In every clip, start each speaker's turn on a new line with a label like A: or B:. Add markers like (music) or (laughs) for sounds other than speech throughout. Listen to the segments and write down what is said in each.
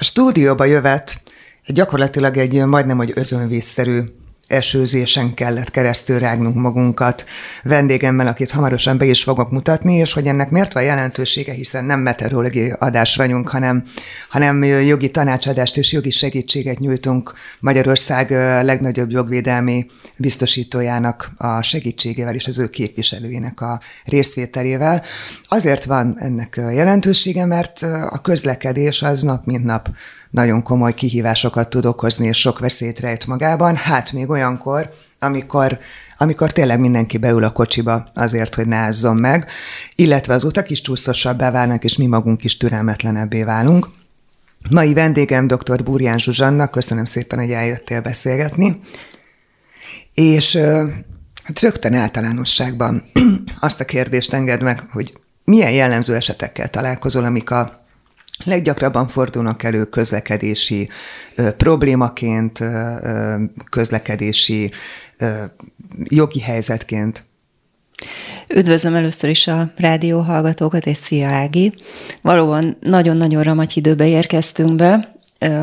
A: A stúdióba jövet. Gyakorlatilag egy majdnem, hogy özönvészszerű esőzésen kellett keresztül rágnunk magunkat vendégemmel, akit hamarosan be is fogok mutatni, és hogy ennek miért van jelentősége, hiszen nem meteorológiai adás vagyunk, hanem, hanem jogi tanácsadást és jogi segítséget nyújtunk Magyarország legnagyobb jogvédelmi biztosítójának a segítségével és az ő képviselőinek a részvételével. Azért van ennek jelentősége, mert a közlekedés az nap mint nap nagyon komoly kihívásokat tud okozni, és sok veszélyt rejt magában. Hát még olyankor, amikor, amikor tényleg mindenki beül a kocsiba azért, hogy ne ázzon meg, illetve az utak is csúszosabbá válnak, és mi magunk is türelmetlenebbé válunk. Mai vendégem dr. Burján Zsuzsanna, köszönöm szépen, hogy eljöttél beszélgetni. És hát rögtön általánosságban (clears throat) azt a kérdést enged meg, hogy milyen jellemző esetekkel találkozol, amik a leggyakrabban fordulnak elő közlekedési ö, problémaként, ö, közlekedési ö, jogi helyzetként.
B: Üdvözlöm először is a rádió hallgatókat, és szia Ági. Valóban nagyon-nagyon ramagy időbe érkeztünk be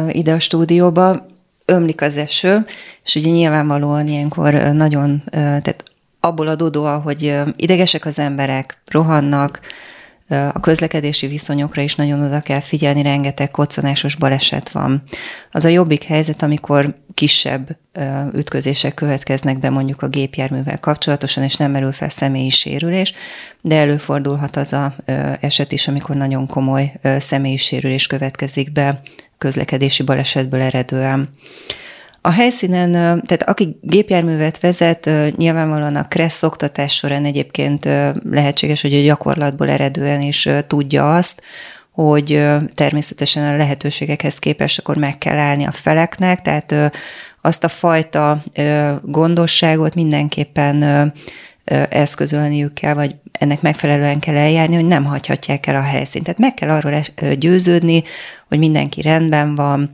B: ide a stúdióba, ömlik az eső, és ugye nyilvánvalóan ilyenkor nagyon, tehát abból adódóan, hogy idegesek az emberek, rohannak, a közlekedési viszonyokra is nagyon oda kell figyelni, rengeteg koccanásos baleset van. Az a jobbik helyzet, amikor kisebb ütközések következnek be mondjuk a gépjárművel kapcsolatosan, és nem merül fel személyi sérülés, de előfordulhat az a eset is, amikor nagyon komoly személyi sérülés következik be közlekedési balesetből eredően. A helyszínen, tehát aki gépjárművet vezet, nyilvánvalóan a kressz oktatás során egyébként lehetséges, hogy a gyakorlatból eredően is tudja azt, hogy természetesen a lehetőségekhez képest akkor meg kell állni a feleknek, tehát azt a fajta gondosságot mindenképpen eszközölniük kell, vagy ennek megfelelően kell eljárni, hogy nem hagyhatják el a helyszínt. Tehát meg kell arról győződni, hogy mindenki rendben van,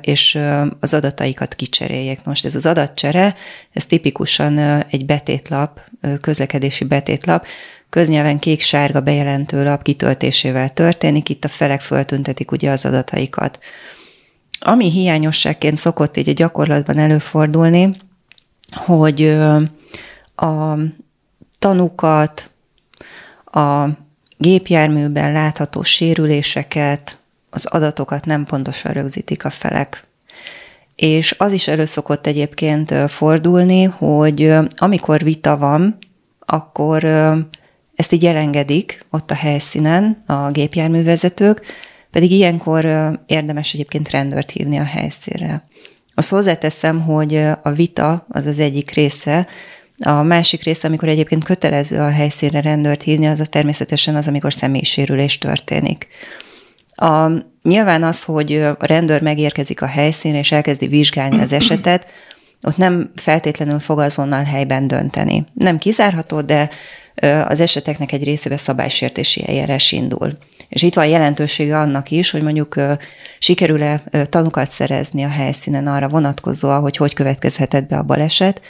B: és az adataikat kicseréljék. Most ez az adatcsere, ez tipikusan egy betétlap, közlekedési betétlap, köznyelven kék-sárga bejelentő lap kitöltésével történik, itt a felek föltüntetik ugye az adataikat. Ami hiányosságként szokott így a gyakorlatban előfordulni, hogy a tanukat, a gépjárműben látható sérüléseket, az adatokat nem pontosan rögzítik a felek. És az is elő szokott egyébként fordulni, hogy amikor vita van, akkor ezt így elengedik ott a helyszínen a gépjárművezetők, pedig ilyenkor érdemes egyébként rendőrt hívni a helyszínre. Azt hozzáteszem, hogy a vita az az egyik része, a másik része, amikor egyébként kötelező a helyszínre rendőrt hívni, az a természetesen az, amikor személysérülés történik. A, nyilván az, hogy a rendőr megérkezik a helyszínre, és elkezdi vizsgálni az esetet, ott nem feltétlenül fog azonnal helyben dönteni. Nem kizárható, de az eseteknek egy részébe szabálysértési eljárás indul. És itt van jelentősége annak is, hogy mondjuk sikerül-e tanukat szerezni a helyszínen arra vonatkozóan, hogy hogy következhetett be a baleset,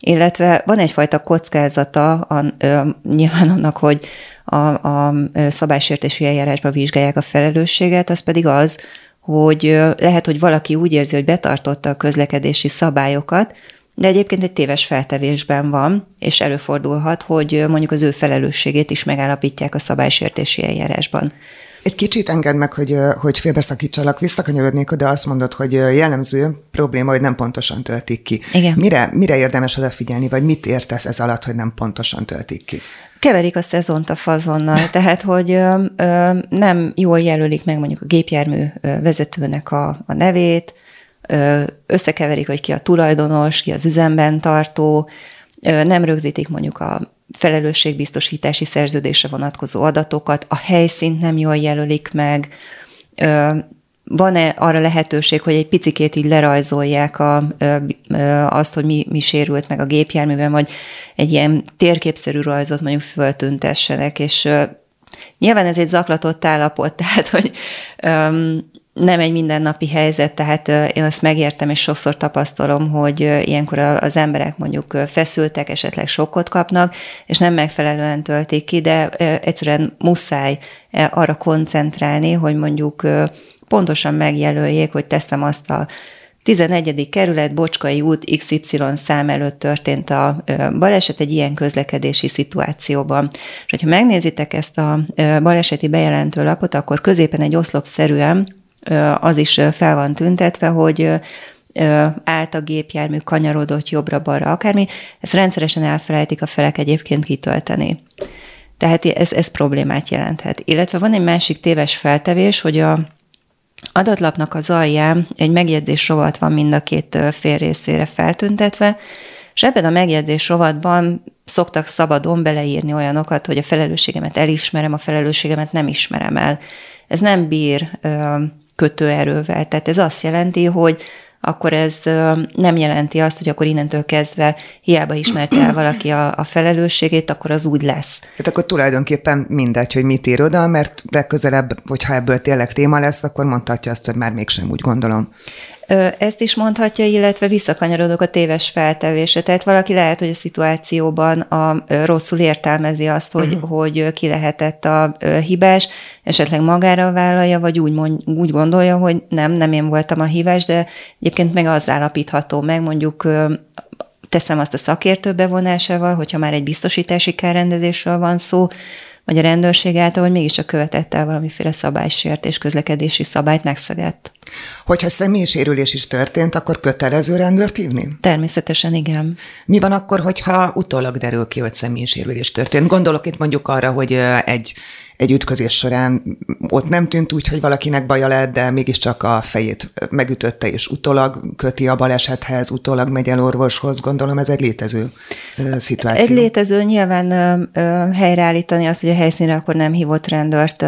B: illetve van egyfajta kockázata a, nyilván annak, hogy a, a szabálysértési eljárásba vizsgálják a felelősséget, az pedig az, hogy lehet, hogy valaki úgy érzi, hogy betartotta a közlekedési szabályokat, de egyébként egy téves feltevésben van, és előfordulhat, hogy mondjuk az ő felelősségét is megállapítják a szabálysértési eljárásban.
A: Egy kicsit engedd meg, hogy, hogy félbeszakítsalak, visszakanyarodnék oda, azt mondod, hogy jellemző probléma, hogy nem pontosan töltik ki.
B: Igen.
A: Mire, mire érdemes odafigyelni, vagy mit értesz ez alatt, hogy nem pontosan töltik ki?
B: Keverik a szezont a fazonnal, (laughs) tehát hogy ö, ö, nem jól jelölik meg mondjuk a gépjármű vezetőnek a, a nevét, ö, összekeverik, hogy ki a tulajdonos, ki az üzemben tartó, ö, nem rögzítik mondjuk a felelősségbiztosítási szerződésre vonatkozó adatokat, a helyszínt nem jól jelölik meg, van-e arra lehetőség, hogy egy picikét így lerajzolják a, azt, hogy mi, mi sérült meg a gépjárműben, vagy egy ilyen térképszerű rajzot mondjuk föltüntessenek, és nyilván ez egy zaklatott állapot, (laughs) tehát hogy nem egy mindennapi helyzet, tehát én azt megértem, és sokszor tapasztalom, hogy ilyenkor az emberek mondjuk feszültek, esetleg sokkot kapnak, és nem megfelelően töltik ki, de egyszerűen muszáj arra koncentrálni, hogy mondjuk pontosan megjelöljék, hogy teszem azt a 11. kerület, Bocskai út XY szám előtt történt a baleset egy ilyen közlekedési szituációban. És hogyha megnézitek ezt a baleseti bejelentő lapot, akkor középen egy oszlopszerűen az is fel van tüntetve, hogy állt a gépjármű, kanyarodott jobbra-balra, akármi, ezt rendszeresen elfelejtik a felek egyébként kitölteni. Tehát ez, ez problémát jelenthet. Illetve van egy másik téves feltevés, hogy a adatlapnak az alján egy megjegyzés rovat van mind a két fél részére feltüntetve, és ebben a megjegyzés rovatban szoktak szabadon beleírni olyanokat, hogy a felelősségemet elismerem, a felelősségemet nem ismerem el. Ez nem bír kötőerővel. Tehát ez azt jelenti, hogy akkor ez nem jelenti azt, hogy akkor innentől kezdve hiába ismerte el valaki a, a felelősségét, akkor az úgy lesz.
A: Hát akkor tulajdonképpen mindegy, hogy mit ír oda, mert legközelebb, hogyha ebből tényleg téma lesz, akkor mondhatja azt, hogy már mégsem úgy gondolom.
B: Ezt is mondhatja, illetve visszakanyarodok a téves feltevése. Tehát valaki lehet, hogy a szituációban a, rosszul értelmezi azt, hogy, uh-huh. hogy ki lehetett a hibás, esetleg magára vállalja, vagy úgy, mond, úgy gondolja, hogy nem, nem én voltam a hibás, de egyébként meg az állapítható meg, mondjuk teszem azt a szakértő bevonásával, hogyha már egy biztosítási kárrendezésről van szó, vagy a rendőrség által, hogy mégiscsak követett el valamiféle szabálysértés, közlekedési szabályt megszegett.
A: Hogyha személyisérülés is történt, akkor kötelező rendőrt hívni?
B: Természetesen igen.
A: Mi van akkor, hogyha utólag derül ki, hogy személyisérülés történt? Gondolok itt mondjuk arra, hogy egy egy ütközés során ott nem tűnt úgy, hogy valakinek baja lett, de mégiscsak a fejét megütötte, és utólag köti a balesethez, utólag megy el orvoshoz. Gondolom ez egy létező szituáció.
B: Egy létező nyilván helyreállítani azt, hogy a helyszínre akkor nem hívott rendőrt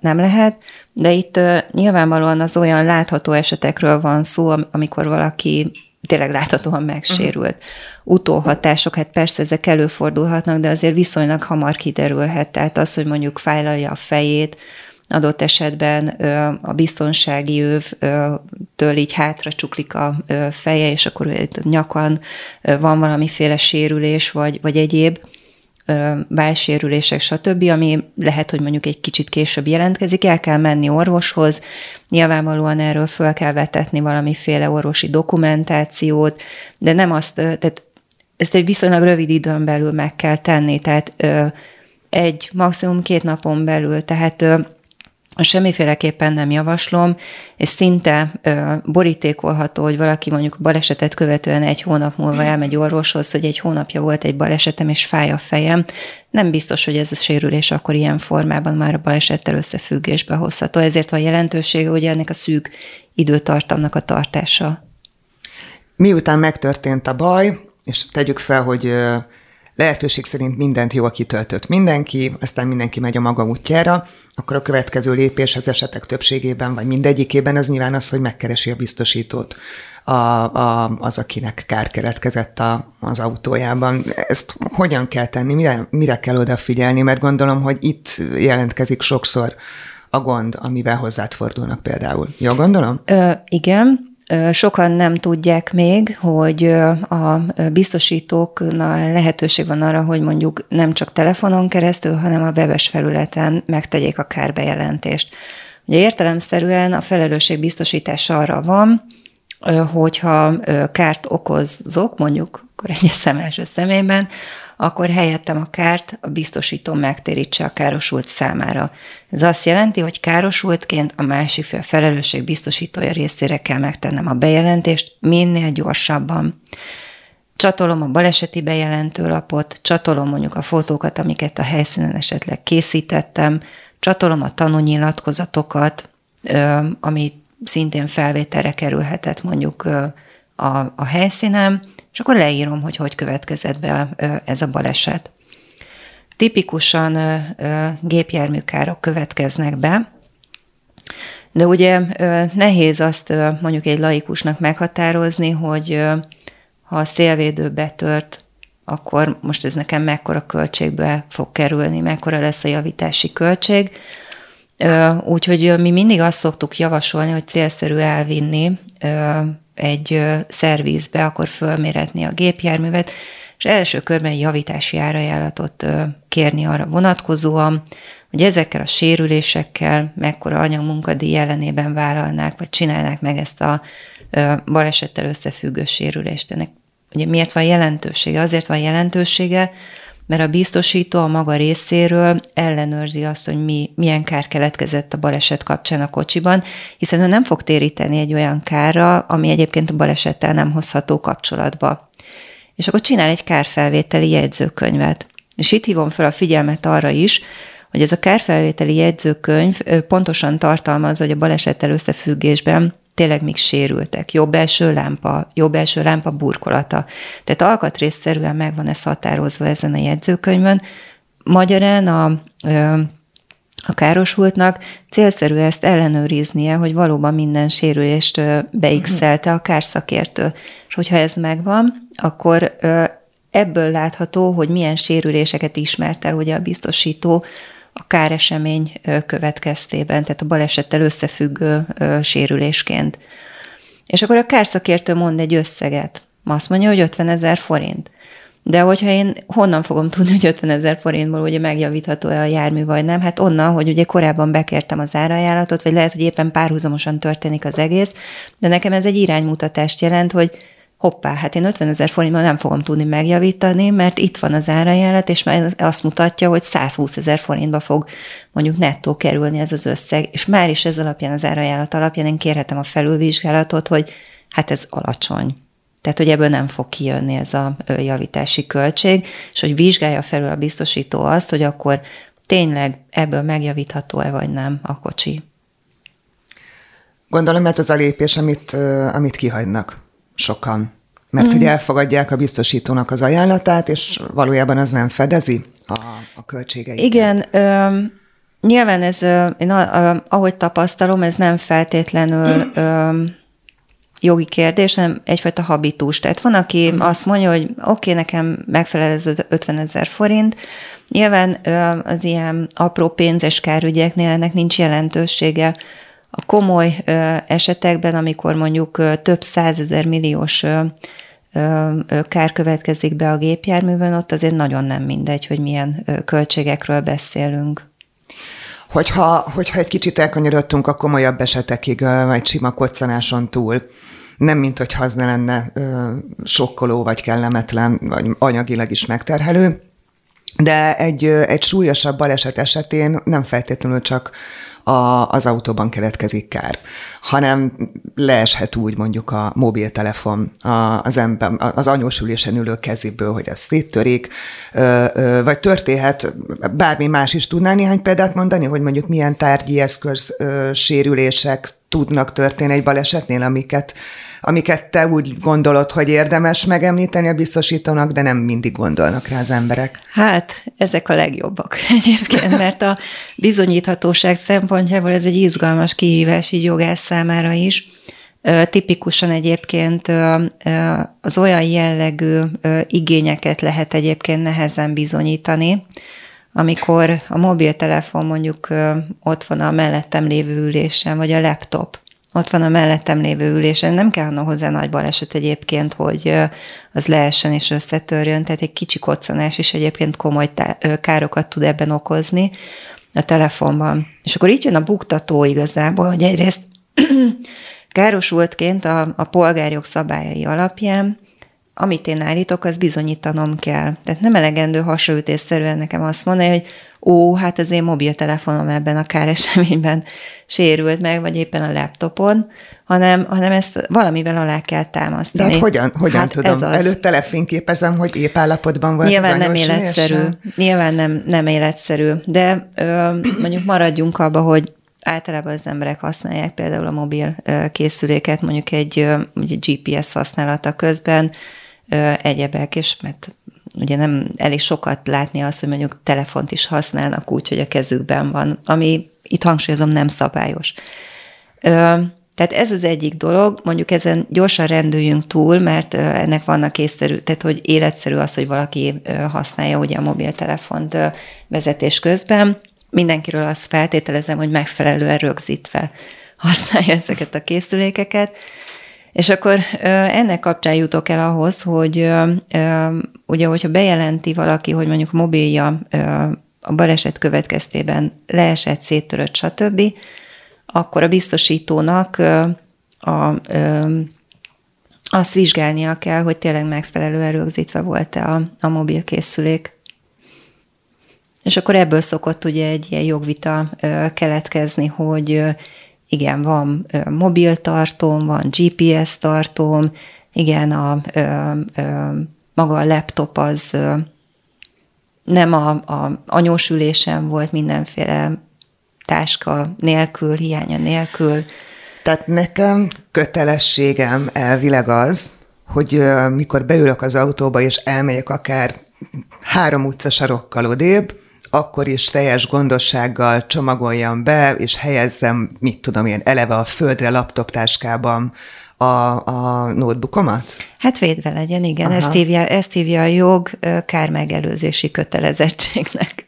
B: nem lehet, de itt nyilvánvalóan az olyan látható esetekről van szó, amikor valaki tényleg láthatóan megsérült. Uh-huh. Utóhatások, hát persze ezek előfordulhatnak, de azért viszonylag hamar kiderülhet. Tehát az, hogy mondjuk fájlalja a fejét, adott esetben a biztonsági övtől így hátra csuklik a feje, és akkor nyakan van valamiféle sérülés, vagy, vagy egyéb válsérülések, stb., ami lehet, hogy mondjuk egy kicsit később jelentkezik, el kell menni orvoshoz, nyilvánvalóan erről föl kell vetetni valamiféle orvosi dokumentációt, de nem azt, tehát ezt egy viszonylag rövid időn belül meg kell tenni, tehát egy, maximum két napon belül, tehát semmiféleképpen nem javaslom, és szinte ö, borítékolható, hogy valaki mondjuk balesetet követően egy hónap múlva elmegy orvoshoz, hogy egy hónapja volt egy balesetem, és fáj a fejem. Nem biztos, hogy ez a sérülés akkor ilyen formában már a balesettel összefüggésbe hozható. Ezért van jelentősége, hogy ennek a szűk időtartamnak a tartása.
A: Miután megtörtént a baj, és tegyük fel, hogy lehetőség szerint mindent jól kitöltött mindenki, aztán mindenki megy a maga útjára, akkor a következő lépés az esetek többségében, vagy mindegyikében az nyilván az, hogy megkeresi a biztosítót a, a, az, akinek kár keletkezett a, az autójában. Ezt hogyan kell tenni, mire, mire kell odafigyelni, mert gondolom, hogy itt jelentkezik sokszor a gond, amivel hozzád fordulnak például. Jó gondolom?
B: Ö, igen, Sokan nem tudják még, hogy a biztosítóknál lehetőség van arra, hogy mondjuk nem csak telefonon keresztül, hanem a webes felületen megtegyék a kárbejelentést. Ugye értelemszerűen a felelősség biztosítás arra van, hogyha kárt okozok, mondjuk akkor egy (laughs) szemes személyben, akkor helyettem a kárt a biztosító megtérítse a károsult számára. Ez azt jelenti, hogy károsultként a másik fél felelősség biztosítója részére kell megtennem a bejelentést minél gyorsabban. Csatolom a baleseti bejelentőlapot, csatolom mondjuk a fotókat, amiket a helyszínen esetleg készítettem, csatolom a tanúnyilatkozatokat, ami szintén felvételre kerülhetett mondjuk a, a helyszínen, és akkor leírom, hogy hogy következett be ez a baleset. Tipikusan gépjárműkárok következnek be, de ugye nehéz azt mondjuk egy laikusnak meghatározni, hogy ha a szélvédő betört, akkor most ez nekem mekkora költségbe fog kerülni, mekkora lesz a javítási költség. Úgyhogy mi mindig azt szoktuk javasolni, hogy célszerű elvinni egy szervizbe, akkor fölméretni a gépjárművet, és első körben javítási árajánlatot kérni arra vonatkozóan, hogy ezekkel a sérülésekkel mekkora anyagmunkadíj ellenében vállalnák, vagy csinálnák meg ezt a balesettel összefüggő sérülést. Ennek ugye miért van jelentősége? Azért van jelentősége, mert a biztosító a maga részéről ellenőrzi azt, hogy mi, milyen kár keletkezett a baleset kapcsán a kocsiban, hiszen ő nem fog téríteni egy olyan kárra, ami egyébként a balesettel nem hozható kapcsolatba. És akkor csinál egy kárfelvételi jegyzőkönyvet. És itt hívom fel a figyelmet arra is, hogy ez a kárfelvételi jegyzőkönyv pontosan tartalmazza, hogy a balesettel összefüggésben tényleg még sérültek. Jobb első lámpa, jobb első lámpa burkolata. Tehát alkatrészszerűen meg van ez határozva ezen a jegyzőkönyvön. Magyarán a, a károsultnak célszerű ezt ellenőriznie, hogy valóban minden sérülést beixelte a kárszakértő. És hogyha ez megvan, akkor ebből látható, hogy milyen sérüléseket ismert el ugye a biztosító a káresemény következtében, tehát a balesettel összefüggő sérülésként. És akkor a kárszakértő mond egy összeget. Azt mondja, hogy 50 ezer forint. De hogyha én honnan fogom tudni, hogy 50 ezer forintból ugye megjavítható-e a jármű, vagy nem? Hát onnan, hogy ugye korábban bekértem az árajánlatot, vagy lehet, hogy éppen párhuzamosan történik az egész, de nekem ez egy iránymutatást jelent, hogy hoppá, hát én 50 ezer forintban nem fogom tudni megjavítani, mert itt van az árajánlat, és már azt mutatja, hogy 120 ezer forintba fog mondjuk nettó kerülni ez az összeg, és már is ez alapján, az árajánlat alapján én kérhetem a felülvizsgálatot, hogy hát ez alacsony. Tehát, hogy ebből nem fog kijönni ez a javítási költség, és hogy vizsgálja felül a biztosító azt, hogy akkor tényleg ebből megjavítható-e vagy nem a kocsi.
A: Gondolom ez az a lépés, amit, amit kihagynak sokan. Mert mm. hogy elfogadják a biztosítónak az ajánlatát, és valójában az nem fedezi a, a költségeit.
B: Igen, ö, nyilván ez, én a, a, ahogy tapasztalom, ez nem feltétlenül ö, jogi kérdés, hanem egyfajta habitus. Tehát van, aki mm. azt mondja, hogy oké, okay, nekem megfelel ez 50 ezer forint, Nyilván az ilyen apró pénzes kárügyeknél ennek nincs jelentősége, a komoly esetekben, amikor mondjuk több százezer milliós kár következik be a gépjárművön, ott azért nagyon nem mindegy, hogy milyen költségekről beszélünk.
A: Hogyha, hogyha egy kicsit elkanyarodtunk a komolyabb esetekig, vagy sima koccanáson túl, nem mint hogyha az ne lenne ö, sokkoló, vagy kellemetlen, vagy anyagilag is megterhelő, de egy, egy súlyosabb baleset esetén nem feltétlenül csak a, az autóban keletkezik kár, hanem leeshet úgy mondjuk a mobiltelefon az, ember, az anyósülésen ülő kezéből, hogy ez széttörik, vagy történhet, bármi más is tudná néhány példát mondani, hogy mondjuk milyen tárgyi eszköz sérülések tudnak történni egy balesetnél, amiket amiket te úgy gondolod, hogy érdemes megemlíteni a biztosítónak, de nem mindig gondolnak rá az emberek.
B: Hát, ezek a legjobbak (laughs) egyébként, mert a bizonyíthatóság szempontjából ez egy izgalmas kihívás így jogász számára is. Tipikusan egyébként az olyan jellegű igényeket lehet egyébként nehezen bizonyítani, amikor a mobiltelefon mondjuk ott van a mellettem lévő ülésen, vagy a laptop, ott van a mellettem lévő ülésen. Nem kell hozzá nagy baleset egyébként, hogy az leessen és összetörjön, tehát egy kicsi koccanás is egyébként komoly károkat tud ebben okozni a telefonban. És akkor itt jön a buktató igazából, hogy egyrészt (clears throat) károsultként a, a polgárjog szabályai alapján amit én állítok, az bizonyítanom kell. Tehát nem elegendő hasraütésszerűen nekem azt mondani, hogy ó, hát az én mobiltelefonom ebben a káreseményben sérült meg, vagy éppen a laptopon, hanem, hanem ezt valamivel alá kell támasztani.
A: De hát hogyan, hogyan hát tudom? Az... Előtte lefényképezem, hogy épp állapotban volt
B: Nyilván nem életszerű. Nyilván nem, nem életszerű. De ö, mondjuk maradjunk abba, hogy általában az emberek használják például a mobil készüléket, mondjuk egy, egy GPS használata közben, egyebek, és mert ugye nem elég sokat látni azt, hogy mondjuk telefont is használnak úgy, hogy a kezükben van, ami itt hangsúlyozom nem szabályos. Tehát ez az egyik dolog, mondjuk ezen gyorsan rendüljünk túl, mert ennek vannak észszerű, tehát hogy életszerű az, hogy valaki használja ugye a mobiltelefont vezetés közben, mindenkiről azt feltételezem, hogy megfelelően rögzítve használja ezeket a készülékeket. És akkor ennek kapcsán jutok el ahhoz, hogy ugye, hogyha bejelenti valaki, hogy mondjuk mobilja a baleset következtében leesett, széttörött, stb., akkor a biztosítónak a, azt vizsgálnia kell, hogy tényleg megfelelően rögzítve volt-e a, a mobilkészülék. És akkor ebből szokott ugye egy ilyen jogvita keletkezni, hogy igen, van mobiltartóm, van GPS tartóm, igen, a, maga a laptop az nem a, a anyósülésen volt mindenféle táska nélkül, hiánya nélkül.
A: Tehát nekem kötelességem elvileg az, hogy mikor beülök az autóba, és elmegyek akár három utca sarokkal odébb, akkor is teljes gondossággal csomagoljam be, és helyezzem, mit tudom én, eleve a földre laptoptáskában a, a notebookomat?
B: Hát védve legyen, igen. Ezt hívja, ezt hívja a jog kármegelőzési kötelezettségnek.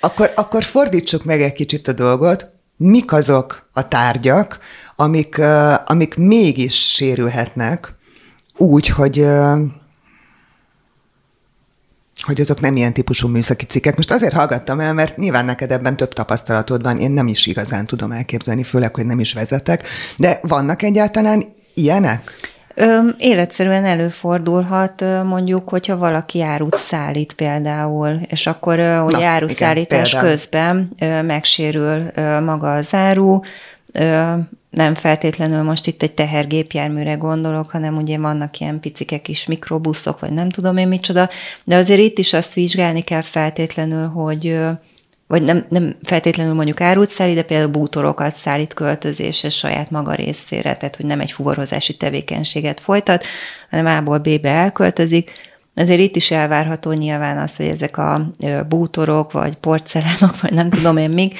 A: Akkor, akkor fordítsuk meg egy kicsit a dolgot. Mik azok a tárgyak, amik, amik mégis sérülhetnek úgy, hogy hogy azok nem ilyen típusú műszaki cikkek. Most azért hallgattam el, mert nyilván neked ebben több tapasztalatod van, én nem is igazán tudom elképzelni, főleg, hogy nem is vezetek, de vannak egyáltalán ilyenek?
B: Életszerűen előfordulhat mondjuk, hogyha valaki árut szállít például, és akkor hogy áruszállítás közben megsérül maga az áru, nem feltétlenül most itt egy tehergépjárműre gondolok, hanem ugye vannak ilyen picikek is mikrobuszok, vagy nem tudom én micsoda, de azért itt is azt vizsgálni kell feltétlenül, hogy vagy nem, nem feltétlenül mondjuk árut szállít, de például bútorokat szállít költözésre saját maga részére, tehát hogy nem egy fuvarozási tevékenységet folytat, hanem A-ból B-be elköltözik, Azért itt is elvárható nyilván az, hogy ezek a bútorok, vagy porcelánok, vagy nem tudom én még,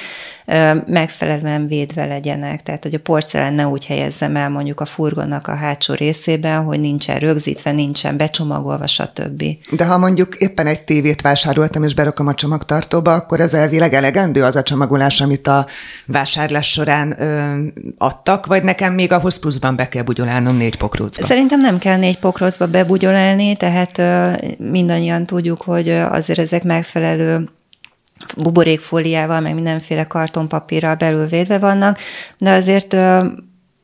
B: megfelelően védve legyenek. Tehát, hogy a porcelán ne úgy helyezzem el mondjuk a furgonnak a hátsó részében, hogy nincsen rögzítve, nincsen becsomagolva, stb.
A: De ha mondjuk éppen egy tévét vásároltam, és berakom a csomagtartóba, akkor ez elvileg elegendő az a csomagolás, amit a vásárlás során ö, adtak, vagy nekem még ahhoz pluszban be kell bugyolálnom négy pokrócba?
B: Szerintem nem kell négy pokrócba bebugyolálni, tehát ö, mindannyian tudjuk, hogy azért ezek megfelelő buborékfóliával, meg mindenféle kartonpapírral belül védve vannak, de azért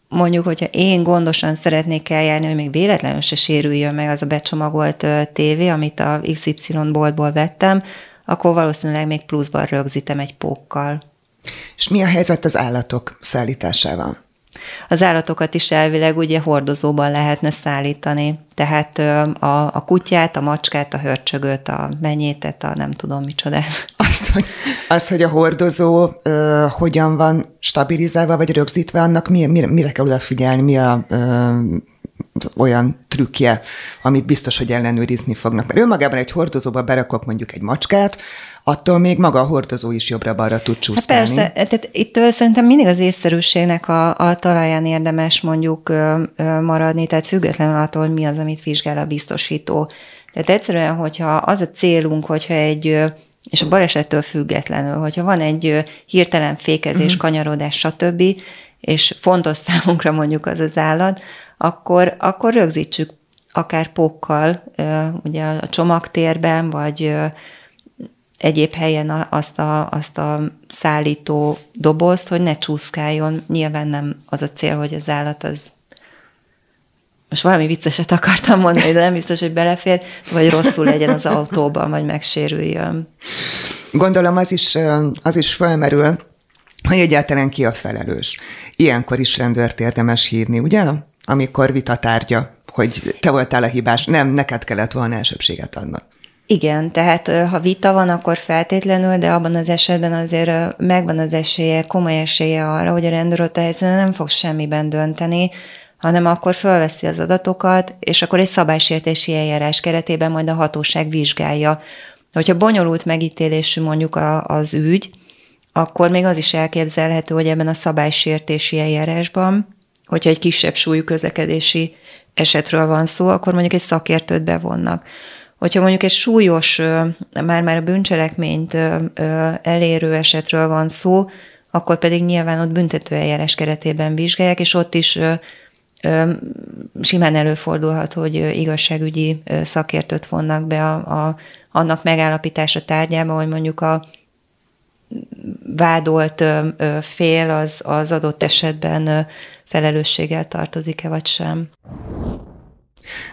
B: mondjuk, hogyha én gondosan szeretnék eljárni, hogy még véletlenül se sérüljön meg az a becsomagolt tévé, amit a XY boltból vettem, akkor valószínűleg még pluszban rögzítem egy pókkal.
A: És mi a helyzet az állatok szállításával?
B: Az állatokat is elvileg ugye hordozóban lehetne szállítani, tehát a, a kutyát, a macskát, a hörcsögöt, a menyétet, a nem tudom micsoda. (laughs)
A: Az, hogy, az, hogy a hordozó ö, hogyan van stabilizálva vagy rögzítve, annak mi, mire, mire kell odafigyelni, mi a ö, olyan trükkje, amit biztos, hogy ellenőrizni fognak. Mert önmagában egy hordozóba berakok mondjuk egy macskát, attól még maga a hordozó is jobbra-balra tud csúszkálni.
B: Hát persze, tehát itt szerintem mindig az észszerűségnek a, a talaján érdemes mondjuk ö, ö, maradni, tehát függetlenül attól, hogy mi az, amit vizsgál a biztosító. Tehát egyszerűen, hogyha az a célunk, hogyha egy és a balesettől függetlenül, hogyha van egy hirtelen fékezés, uh-huh. kanyarodás, stb., és fontos számunkra mondjuk az az állat, akkor, akkor rögzítsük akár pokkal, ugye a csomagtérben, vagy egyéb helyen azt a, azt a szállító dobozt, hogy ne csúszkáljon. Nyilván nem az a cél, hogy az állat az most valami vicceset akartam mondani, de nem biztos, hogy belefér, vagy rosszul legyen az autóban, vagy megsérüljön.
A: Gondolom az is, az is felmerül, hogy egyáltalán ki a felelős. Ilyenkor is rendőrt érdemes hívni, ugye? Amikor vitatárgya, hogy te voltál a hibás, nem, neked kellett volna elsőbséget adnod.
B: Igen, tehát ha vita van, akkor feltétlenül, de abban az esetben azért megvan az esélye, komoly esélye arra, hogy a rendőr ott a nem fog semmiben dönteni, hanem akkor fölveszi az adatokat, és akkor egy szabálysértési eljárás keretében majd a hatóság vizsgálja. Hogyha bonyolult megítélésű mondjuk a, az ügy, akkor még az is elképzelhető, hogy ebben a szabálysértési eljárásban, hogyha egy kisebb súlyú közlekedési esetről van szó, akkor mondjuk egy szakértőt bevonnak. Hogyha mondjuk egy súlyos, már-már a bűncselekményt elérő esetről van szó, akkor pedig nyilván ott büntetőeljárás keretében vizsgálják, és ott is simán előfordulhat, hogy igazságügyi szakértőt vonnak be a, a, annak megállapítása tárgyába, hogy mondjuk a vádolt fél az, az adott esetben felelősséggel tartozik-e vagy sem.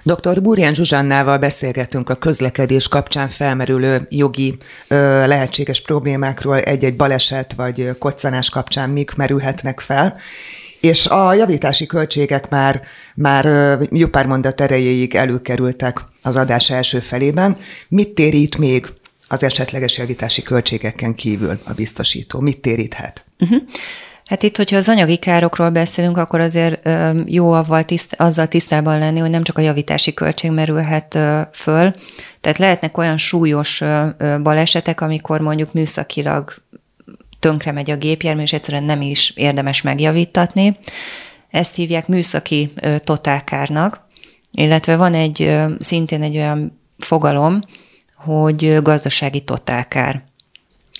A: Dr. Burján Zsuzsannával beszélgetünk a közlekedés kapcsán felmerülő jogi ö, lehetséges problémákról, egy-egy baleset vagy koccanás kapcsán mik merülhetnek fel, és a javítási költségek már, már jó pár mondat erejéig előkerültek az adás első felében. Mit térít még az esetleges javítási költségeken kívül a biztosító? Mit téríthet? Uh-huh.
B: Hát itt, hogyha az anyagi károkról beszélünk, akkor azért jó avval tiszt, azzal tisztában lenni, hogy nem csak a javítási költség merülhet föl, tehát lehetnek olyan súlyos balesetek, amikor mondjuk műszakilag tönkre megy a gépjármű, és egyszerűen nem is érdemes megjavítatni. Ezt hívják műszaki totálkárnak, illetve van egy szintén egy olyan fogalom, hogy gazdasági totálkár.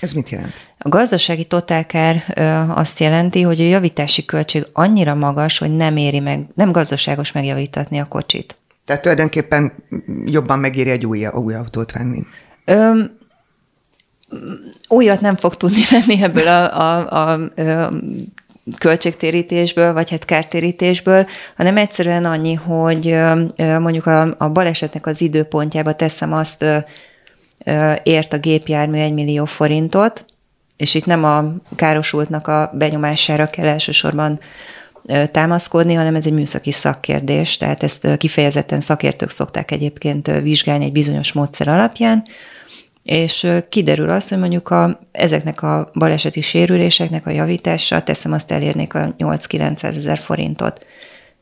A: Ez mit jelent?
B: A gazdasági totálkár azt jelenti, hogy a javítási költség annyira magas, hogy nem éri meg, nem gazdaságos megjavítatni a kocsit.
A: Tehát tulajdonképpen jobban megéri egy új, új autót venni. Ö,
B: újat nem fog tudni (laughs) venni ebből a, a, a, a költségtérítésből, vagy hát kártérítésből, hanem egyszerűen annyi, hogy mondjuk a, a balesetnek az időpontjába teszem azt, ért a gépjármű 1 millió forintot, és itt nem a károsultnak a benyomására kell elsősorban támaszkodni, hanem ez egy műszaki szakkérdés, tehát ezt kifejezetten szakértők szokták egyébként vizsgálni egy bizonyos módszer alapján, és kiderül az, hogy mondjuk a, ezeknek a baleseti sérüléseknek a javítása, teszem azt elérnék a 8-900 ezer forintot.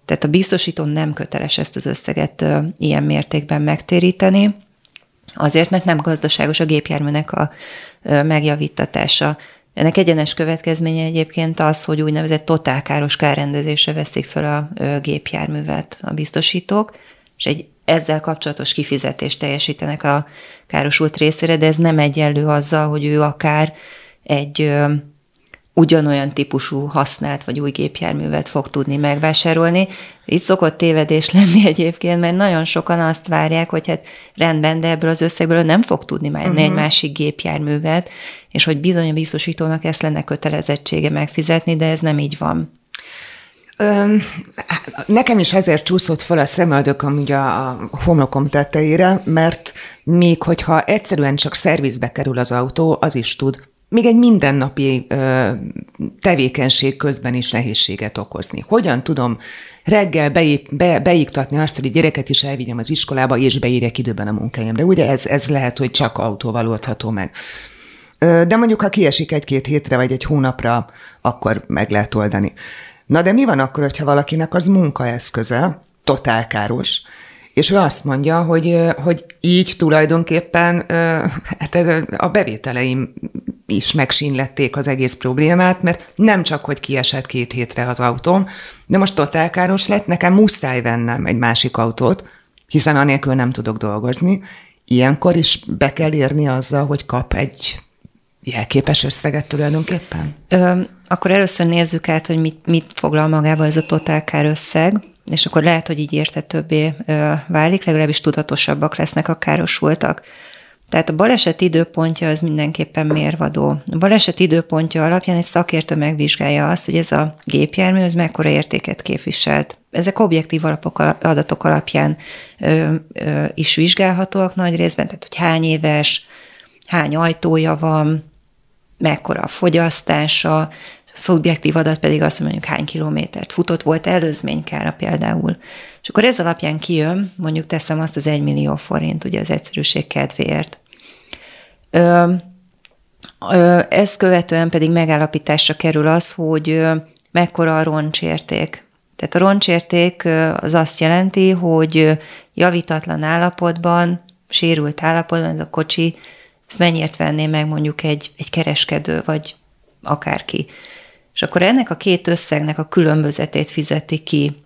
B: Tehát a biztosító nem köteles ezt az összeget ilyen mértékben megtéríteni, azért, mert nem gazdaságos a gépjárműnek a megjavítatása. Ennek egyenes következménye egyébként az, hogy úgynevezett totálkáros kárrendezésre veszik fel a gépjárművet a biztosítók, és egy ezzel kapcsolatos kifizetést teljesítenek a károsult részére, de ez nem egyenlő azzal, hogy ő akár egy ugyanolyan típusú használt vagy új gépjárművet fog tudni megvásárolni. Itt szokott tévedés (laughs) lenni egyébként, mert nagyon sokan azt várják, hogy hát rendben, de ebből az összegből nem fog tudni már uh-huh. egy másik gépjárművet, és hogy bizony a biztosítónak ezt lenne kötelezettsége megfizetni, de ez nem így van.
A: Nekem is azért csúszott fel a szemöldököm ugye a homlokom tetejére, mert még hogyha egyszerűen csak szervizbe kerül az autó, az is tud még egy mindennapi ö, tevékenység közben is nehézséget okozni. Hogyan tudom reggel beik, be, beiktatni azt, hogy a gyereket is elvigyem az iskolába, és beírjak időben a munkahelyemre. Ugye ez, ez lehet, hogy csak autóval oldható meg. De mondjuk, ha kiesik egy-két hétre vagy egy hónapra, akkor meg lehet oldani. Na de mi van akkor, hogyha valakinek az munkaeszköze, totál káros, és ő azt mondja, hogy, hogy így tulajdonképpen hát a bevételeim is megsínlették az egész problémát, mert nem csak, hogy kiesett két hétre az autóm, de most totál káros lett, nekem muszáj vennem egy másik autót, hiszen anélkül nem tudok dolgozni. Ilyenkor is be kell érni azzal, hogy kap egy jelképes összeget tulajdonképpen?
B: Ö, akkor először nézzük át, hogy mit, mit foglal magába ez a totálkár összeg, és akkor lehet, hogy így értetőbbé válik, legalábbis tudatosabbak lesznek a károsultak. Tehát a baleset időpontja az mindenképpen mérvadó. A baleset időpontja alapján egy szakértő megvizsgálja azt, hogy ez a gépjármű az mekkora értéket képviselt. Ezek objektív alapok, adatok alapján ö, ö, is vizsgálhatóak nagy részben, tehát hogy hány éves, hány ajtója van, mekkora a fogyasztása, szubjektív adat pedig azt mondjuk hány kilométert futott, volt előzménykára például. És akkor ez alapján kijön, mondjuk teszem azt az 1 millió forint, ugye az egyszerűség kedvéért. Ö, ö, ezt követően pedig megállapításra kerül az, hogy mekkora a roncsérték. Tehát a roncsérték az azt jelenti, hogy javítatlan állapotban, sérült állapotban ez a kocsi, ezt mennyiért venné meg mondjuk egy, egy kereskedő, vagy akárki. És akkor ennek a két összegnek a különbözetét fizeti ki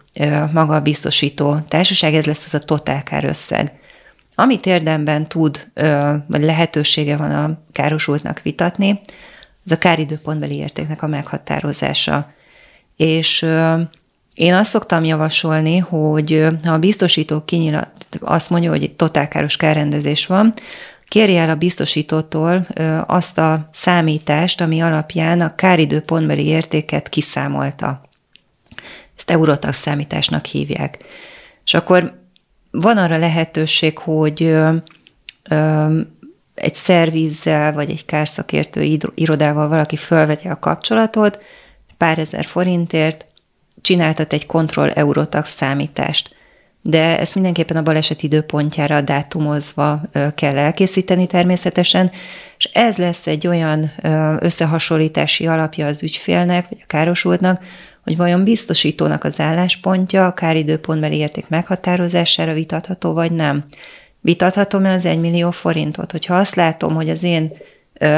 B: maga a biztosító társaság, ez lesz az a totálkár összeg. Amit érdemben tud, vagy lehetősége van a károsultnak vitatni, az a káridőpontbeli értéknek a meghatározása. És én azt szoktam javasolni, hogy ha a biztosító kinyilat, azt mondja, hogy egy totálkáros kárrendezés van, kérje el a biztosítótól azt a számítást, ami alapján a káridőpontbeli értéket kiszámolta. Ezt Eurotax számításnak hívják. És akkor van arra lehetőség, hogy egy szervízzel vagy egy kárszakértő irodával valaki fölvegye a kapcsolatot, pár ezer forintért csináltat egy kontroll Eurotax számítást. De ezt mindenképpen a baleset időpontjára dátumozva kell elkészíteni természetesen, és ez lesz egy olyan összehasonlítási alapja az ügyfélnek, vagy a károsultnak, hogy vajon biztosítónak az álláspontja a káridőpontbeli érték meghatározására vitatható, vagy nem. Vitathatom-e az 1 millió forintot? Hogyha azt látom, hogy az én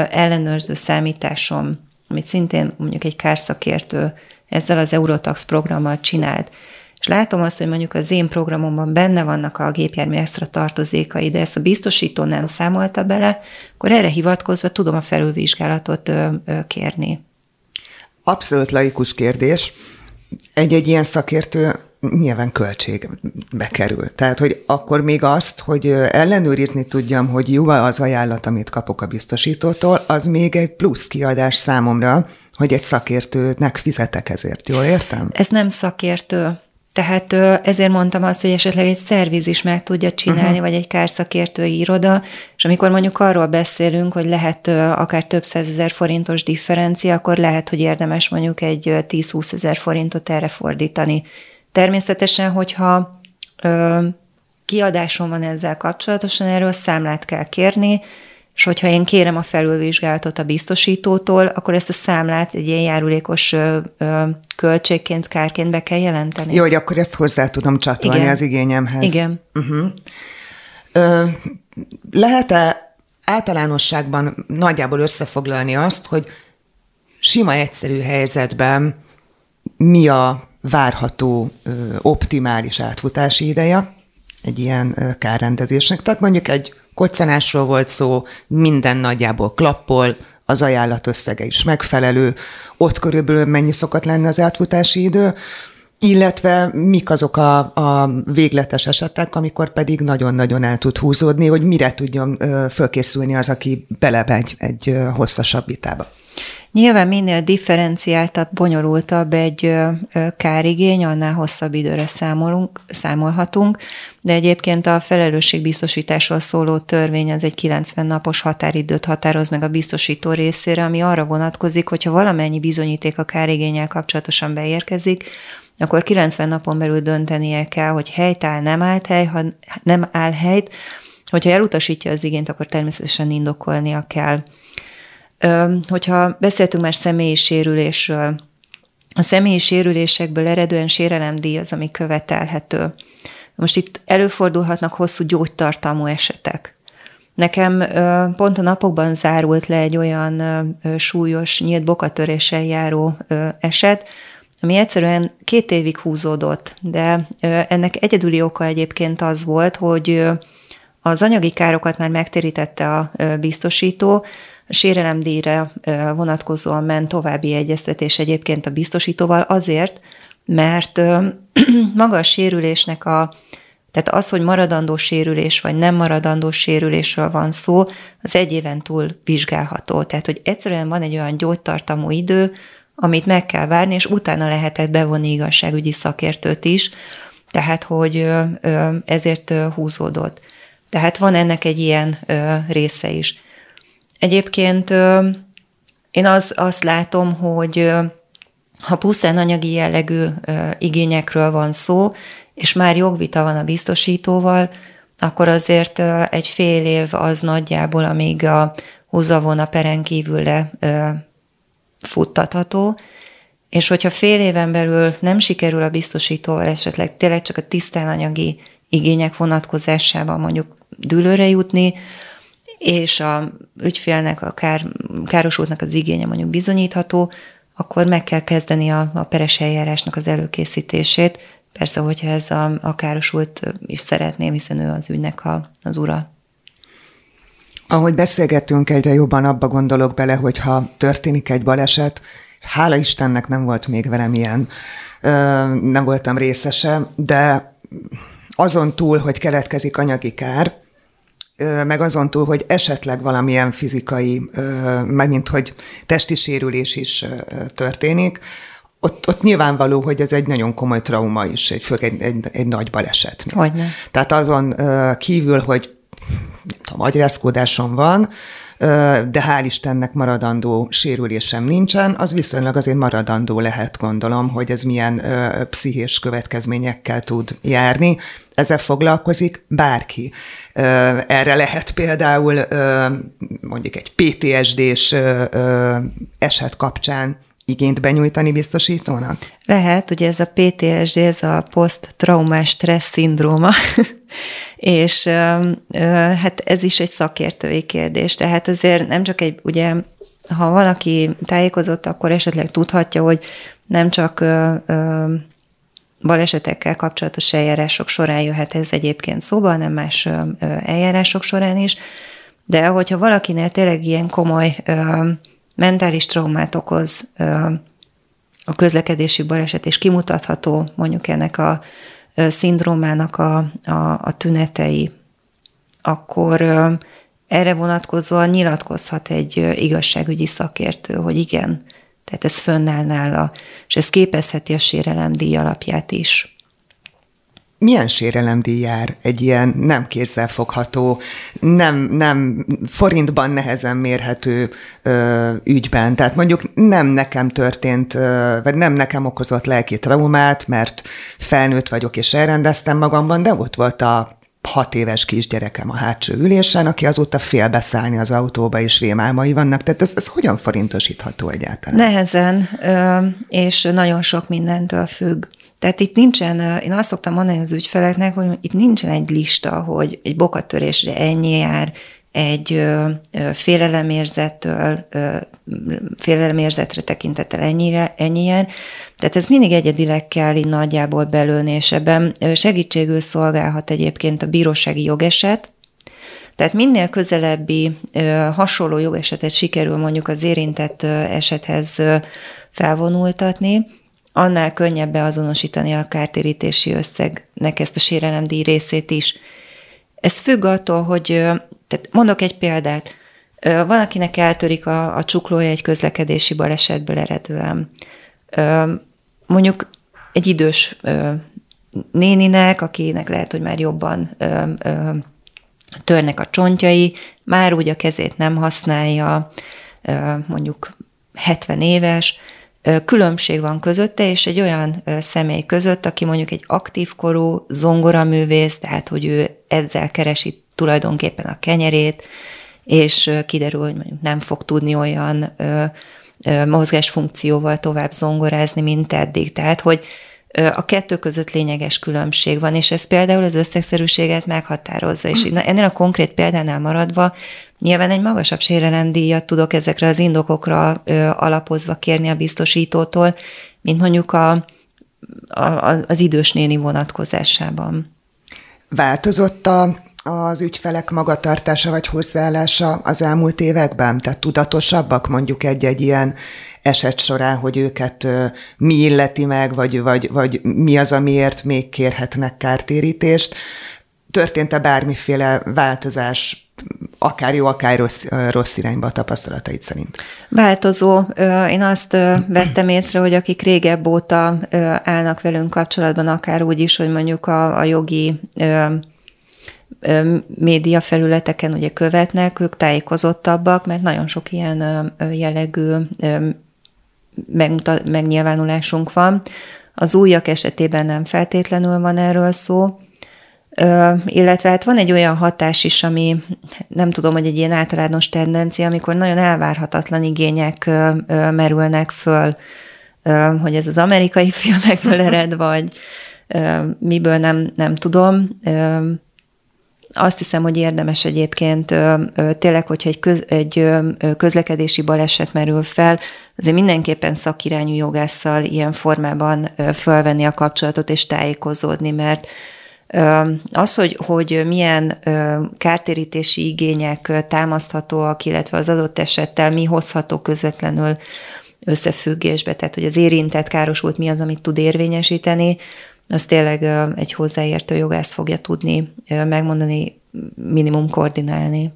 B: ellenőrző számításom, amit szintén mondjuk egy kárszakértő ezzel az Eurotax programmal csinált, és látom azt, hogy mondjuk az én programomban benne vannak a gépjármű extra tartozékai, de ezt a biztosító nem számolta bele, akkor erre hivatkozva tudom a felülvizsgálatot kérni.
A: Abszolút laikus kérdés. Egy-egy ilyen szakértő nyilván költségbe kerül. Tehát, hogy akkor még azt, hogy ellenőrizni tudjam, hogy jó az ajánlat, amit kapok a biztosítótól, az még egy plusz kiadás számomra, hogy egy szakértőnek fizetek ezért. Jól értem?
B: Ez nem szakértő. Tehát ezért mondtam azt, hogy esetleg egy szerviz is meg tudja csinálni, uh-huh. vagy egy kárszakértői iroda, és amikor mondjuk arról beszélünk, hogy lehet akár több százezer forintos differencia, akkor lehet, hogy érdemes mondjuk egy 10-20 ezer forintot erre fordítani. Természetesen, hogyha ö, kiadásom van ezzel kapcsolatosan, erről számlát kell kérni, és hogyha én kérem a felülvizsgálatot a biztosítótól, akkor ezt a számlát egy ilyen járulékos ö, ö, költségként, kárként be kell jelenteni.
A: Jó, hogy akkor ezt hozzá tudom csatolni Igen. az igényemhez.
B: Igen.
A: Uh-huh. Ö, lehet-e általánosságban nagyjából összefoglalni azt, hogy sima egyszerű helyzetben mi a várható optimális átfutási ideje egy ilyen kárrendezésnek. Tehát mondjuk egy koccanásról volt szó, minden nagyjából klappol, az ajánlat összege is megfelelő, ott körülbelül mennyi szokott lenni az átfutási idő, illetve mik azok a, a végletes esetek, amikor pedig nagyon-nagyon el tud húzódni, hogy mire tudjon fölkészülni az, aki belemegy egy hosszasabb vitába.
B: Nyilván minél differenciáltabb, bonyolultabb egy kárigény, annál hosszabb időre számolunk, számolhatunk, de egyébként a felelősségbiztosításról szóló törvény az egy 90 napos határidőt határoz meg a biztosító részére, ami arra vonatkozik, hogyha valamennyi bizonyíték a kárigényel kapcsolatosan beérkezik, akkor 90 napon belül döntenie kell, hogy helyt áll, nem állt hely, ha nem áll helyt, hogyha elutasítja az igényt, akkor természetesen indokolnia kell. Hogyha beszéltünk már személyi sérülésről, a személyi sérülésekből eredően sérelemdíj az, ami követelhető. Most itt előfordulhatnak hosszú gyógytartalmú esetek. Nekem pont a napokban zárult le egy olyan súlyos nyílt bokatöréssel járó eset, ami egyszerűen két évig húzódott, de ennek egyedüli oka egyébként az volt, hogy az anyagi károkat már megtérítette a biztosító, sérelemdíjra vonatkozóan ment további egyeztetés egyébként a biztosítóval azért, mert (clears throat) maga a sérülésnek a, tehát az, hogy maradandó sérülés vagy nem maradandó sérülésről van szó, az egy éven túl vizsgálható. Tehát, hogy egyszerűen van egy olyan gyógytartamú idő, amit meg kell várni, és utána lehetett bevonni igazságügyi szakértőt is, tehát, hogy ezért húzódott. Tehát van ennek egy ilyen része is. Egyébként én az, azt látom, hogy ha pusztán anyagi jellegű igényekről van szó, és már jogvita van a biztosítóval, akkor azért egy fél év az nagyjából, amíg a húzavon a peren kívül le futtatható, és hogyha fél éven belül nem sikerül a biztosítóval esetleg tényleg csak a tisztán anyagi igények vonatkozásában mondjuk dűlőre jutni, és a ügyfélnek, a kár, károsultnak az igénye mondjuk bizonyítható, akkor meg kell kezdeni a, a peres eljárásnak az előkészítését, Persze, hogyha ez a, a károsult is szeretném, hiszen ő az ügynek a, az ura.
A: Ahogy beszélgettünk, egyre jobban abba gondolok bele, hogy ha történik egy baleset, hála Istennek nem volt még velem ilyen, nem voltam részese, de azon túl, hogy keletkezik anyagi kár, meg azon túl, hogy esetleg valamilyen fizikai, mint hogy testi sérülés is történik, ott, ott nyilvánvaló, hogy ez egy nagyon komoly trauma is, egy, főleg egy, egy, egy nagy baleset.
B: Hogyne.
A: Tehát azon kívül, hogy nem tudom, agyrázkódásom van, de hál' Istennek maradandó sérülésem nincsen, az viszonylag azért maradandó lehet, gondolom, hogy ez milyen pszichés következményekkel tud járni. Ezzel foglalkozik bárki. Erre lehet például mondjuk egy PTSD-s eset kapcsán igényt benyújtani biztosítónak?
B: Lehet, ugye ez a PTSD, ez a post-traumás stressz szindróma, (laughs) és hát ez is egy szakértői kérdés. Tehát azért nem csak egy, ugye, ha valaki tájékozott, akkor esetleg tudhatja, hogy nem csak balesetekkel kapcsolatos eljárások során jöhet ez egyébként szóba, hanem más eljárások során is. De hogyha valakinél tényleg ilyen komoly mentális traumát okoz a közlekedési baleset, és kimutatható mondjuk ennek a szindrómának a, a, a tünetei, akkor erre vonatkozóan nyilatkozhat egy igazságügyi szakértő, hogy igen, tehát ez fönnáll nála, és ez képezheti a sérelemdíj alapját is
A: milyen sérelemdíj jár egy ilyen nem kézzelfogható, nem, nem forintban nehezen mérhető ö, ügyben. Tehát mondjuk nem nekem történt, ö, vagy nem nekem okozott lelki traumát, mert felnőtt vagyok és elrendeztem magamban, de ott volt a hat éves kisgyerekem a hátsó ülésen, aki azóta fél beszállni az autóba, és rémálmai vannak. Tehát ez, ez hogyan forintosítható egyáltalán?
B: Nehezen, és nagyon sok mindentől függ. Tehát itt nincsen, én azt szoktam mondani az ügyfeleknek, hogy itt nincsen egy lista, hogy egy bokattörésre ennyi jár, egy félelemérzettől, félelemérzetre tekintettel ennyire, ennyi. Tehát ez mindig egyedileg kell így nagyjából belőni, és ebben segítségül szolgálhat egyébként a bírósági jogeset, tehát minél közelebbi hasonló jogesetet sikerül mondjuk az érintett esethez felvonultatni, annál könnyebb beazonosítani a kártérítési összegnek ezt a sérelemdíj részét is. Ez függ attól, hogy, tehát mondok egy példát, valakinek eltörik a, a csuklója egy közlekedési balesetből eredően. Mondjuk egy idős néninek, akinek lehet, hogy már jobban törnek a csontjai, már úgy a kezét nem használja, mondjuk 70 éves, különbség van közötte, és egy olyan személy között, aki mondjuk egy aktív korú zongoraművész, tehát hogy ő ezzel keresi tulajdonképpen a kenyerét, és kiderül, hogy mondjuk nem fog tudni olyan mozgásfunkcióval tovább zongorázni, mint eddig. Tehát, hogy a kettő között lényeges különbség van, és ez például az összegszerűséget meghatározza. És ennél a konkrét példánál maradva, nyilván egy magasabb sérelemdíjat tudok ezekre az indokokra alapozva kérni a biztosítótól, mint mondjuk a, a, az idős néni vonatkozásában.
A: Változott a, az ügyfelek magatartása vagy hozzáállása az elmúlt években? Tehát tudatosabbak mondjuk egy-egy ilyen eset során, hogy őket mi illeti meg, vagy, vagy, vagy mi az, amiért még kérhetnek kártérítést. Történt-e bármiféle változás akár jó, akár rossz, rossz irányba a tapasztalatait szerint?
B: Változó. Én azt vettem észre, hogy akik régebb óta állnak velünk kapcsolatban, akár úgy is, hogy mondjuk a, a jogi média felületeken ugye követnek, ők tájékozottabbak, mert nagyon sok ilyen jellegű megnyilvánulásunk van. Az újak esetében nem feltétlenül van erről szó, illetve hát van egy olyan hatás is, ami nem tudom, hogy egy ilyen általános tendencia, amikor nagyon elvárhatatlan igények merülnek föl, hogy ez az amerikai (laughs) filmekből ered, vagy miből nem, nem tudom. azt hiszem, hogy érdemes egyébként tényleg, hogyha egy, köz, egy közlekedési baleset merül fel, azért mindenképpen szakirányú jogásszal ilyen formában fölvenni a kapcsolatot és tájékozódni, mert az, hogy, hogy milyen kártérítési igények támaszthatóak, illetve az adott esettel mi hozható közvetlenül összefüggésbe, tehát hogy az érintett károsult mi az, amit tud érvényesíteni, az tényleg egy hozzáértő jogász fogja tudni megmondani, minimum koordinálni.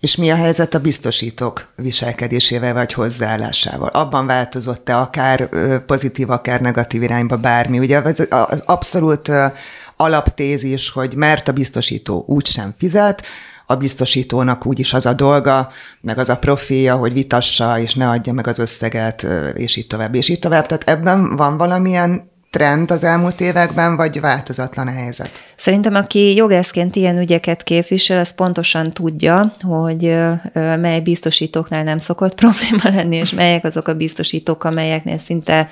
A: És mi a helyzet a biztosítók viselkedésével vagy hozzáállásával? Abban változott-e akár pozitív, akár negatív irányba bármi? Ugye az, az abszolút alaptézis, hogy mert a biztosító úgysem fizet, a biztosítónak úgyis az a dolga, meg az a profilja, hogy vitassa, és ne adja meg az összeget, és így tovább, és így tovább. Tehát ebben van valamilyen trend az elmúlt években, vagy változatlan a helyzet?
B: Szerintem, aki jogászként ilyen ügyeket képvisel, az pontosan tudja, hogy mely biztosítóknál nem szokott (laughs) probléma lenni, és melyek azok a biztosítók, amelyeknél szinte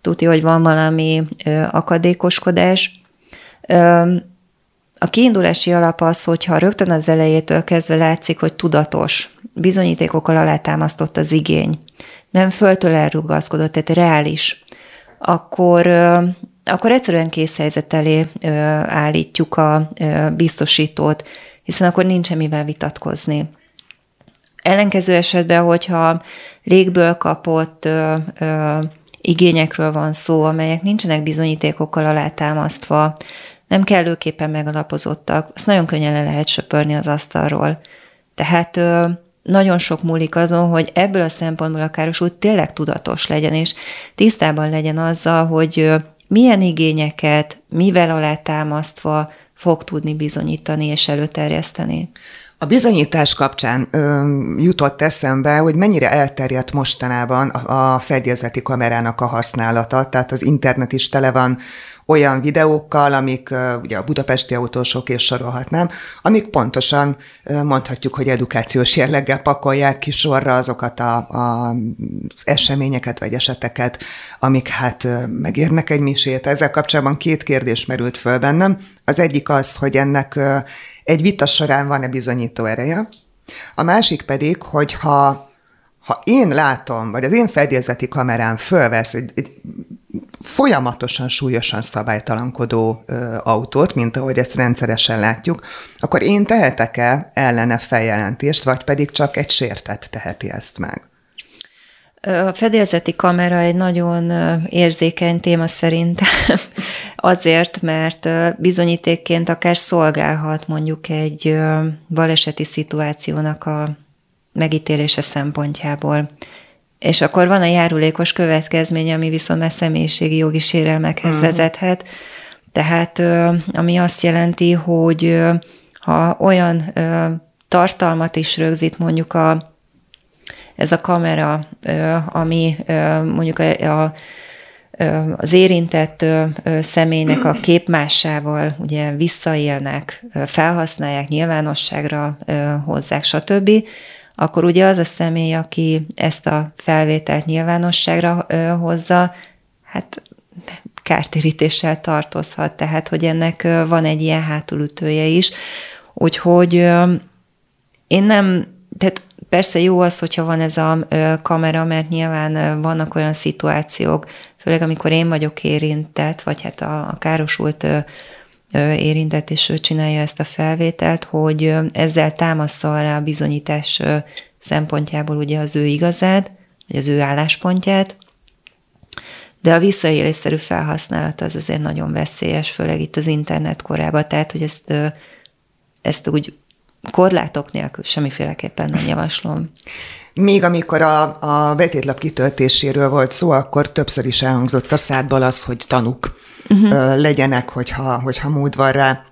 B: tudja, hogy van valami akadékoskodás. A kiindulási alap az, hogyha rögtön az elejétől kezdve látszik, hogy tudatos, bizonyítékokkal alátámasztott az igény, nem föltől elrugaszkodott, tehát reális, akkor, akkor egyszerűen készhelyzet elé állítjuk a biztosítót, hiszen akkor nincs mivel vitatkozni. Ellenkező esetben, hogyha légből kapott ö, ö, igényekről van szó, amelyek nincsenek bizonyítékokkal alátámasztva, nem kellőképpen megalapozottak, azt nagyon könnyen le lehet söpörni az asztalról. Tehát nagyon sok múlik azon, hogy ebből a szempontból a károsult tényleg tudatos legyen, és tisztában legyen azzal, hogy milyen igényeket, mivel alátámasztva fog tudni bizonyítani és előterjeszteni.
A: A bizonyítás kapcsán ö, jutott eszembe, hogy mennyire elterjedt mostanában a, a fedélzeti kamerának a használata, tehát az internet is tele van olyan videókkal, amik ugye a budapesti autósok és sorolhatnám, amik pontosan mondhatjuk, hogy edukációs jelleggel pakolják ki sorra azokat a, a, eseményeket vagy eseteket, amik hát megérnek egy misét. Ezzel kapcsolatban két kérdés merült föl bennem. Az egyik az, hogy ennek egy vita során van-e bizonyító ereje, a másik pedig, hogy ha ha én látom, vagy az én fedélzeti kamerám fölvesz egy, egy folyamatosan súlyosan szabálytalankodó ö, autót, mint ahogy ezt rendszeresen látjuk, akkor én tehetek-e ellene feljelentést, vagy pedig csak egy sértett teheti ezt meg?
B: A fedélzeti kamera egy nagyon érzékeny téma szerintem, (laughs) azért, mert bizonyítékként akár szolgálhat mondjuk egy baleseti szituációnak a megítélése szempontjából. És akkor van a járulékos következmény, ami viszont már személyiségi jogi sérelmekhez uh-huh. vezethet. Tehát ami azt jelenti, hogy ha olyan tartalmat is rögzít mondjuk a, ez a kamera, ami mondjuk a, a az érintett személynek a képmásával ugye visszaélnek, felhasználják, nyilvánosságra hozzák, stb., akkor ugye az a személy, aki ezt a felvételt nyilvánosságra hozza, hát kártérítéssel tartozhat, tehát hogy ennek van egy ilyen hátulütője is. Úgyhogy én nem, tehát persze jó az, hogyha van ez a kamera, mert nyilván vannak olyan szituációk, főleg amikor én vagyok érintett, vagy hát a, a károsult érintett, és ő csinálja ezt a felvételt, hogy ezzel támaszza alá a bizonyítás szempontjából ugye az ő igazát, vagy az ő álláspontját, de a visszaélésszerű felhasználat az azért nagyon veszélyes, főleg itt az internet korában, tehát hogy ezt, ezt úgy korlátok nélkül semmiféleképpen nem javaslom.
A: Még amikor a, a betétlap kitöltéséről volt szó, akkor többször is elhangzott a szádból az, hogy tanuk uh-huh. legyenek, hogyha, hogyha mód van rá.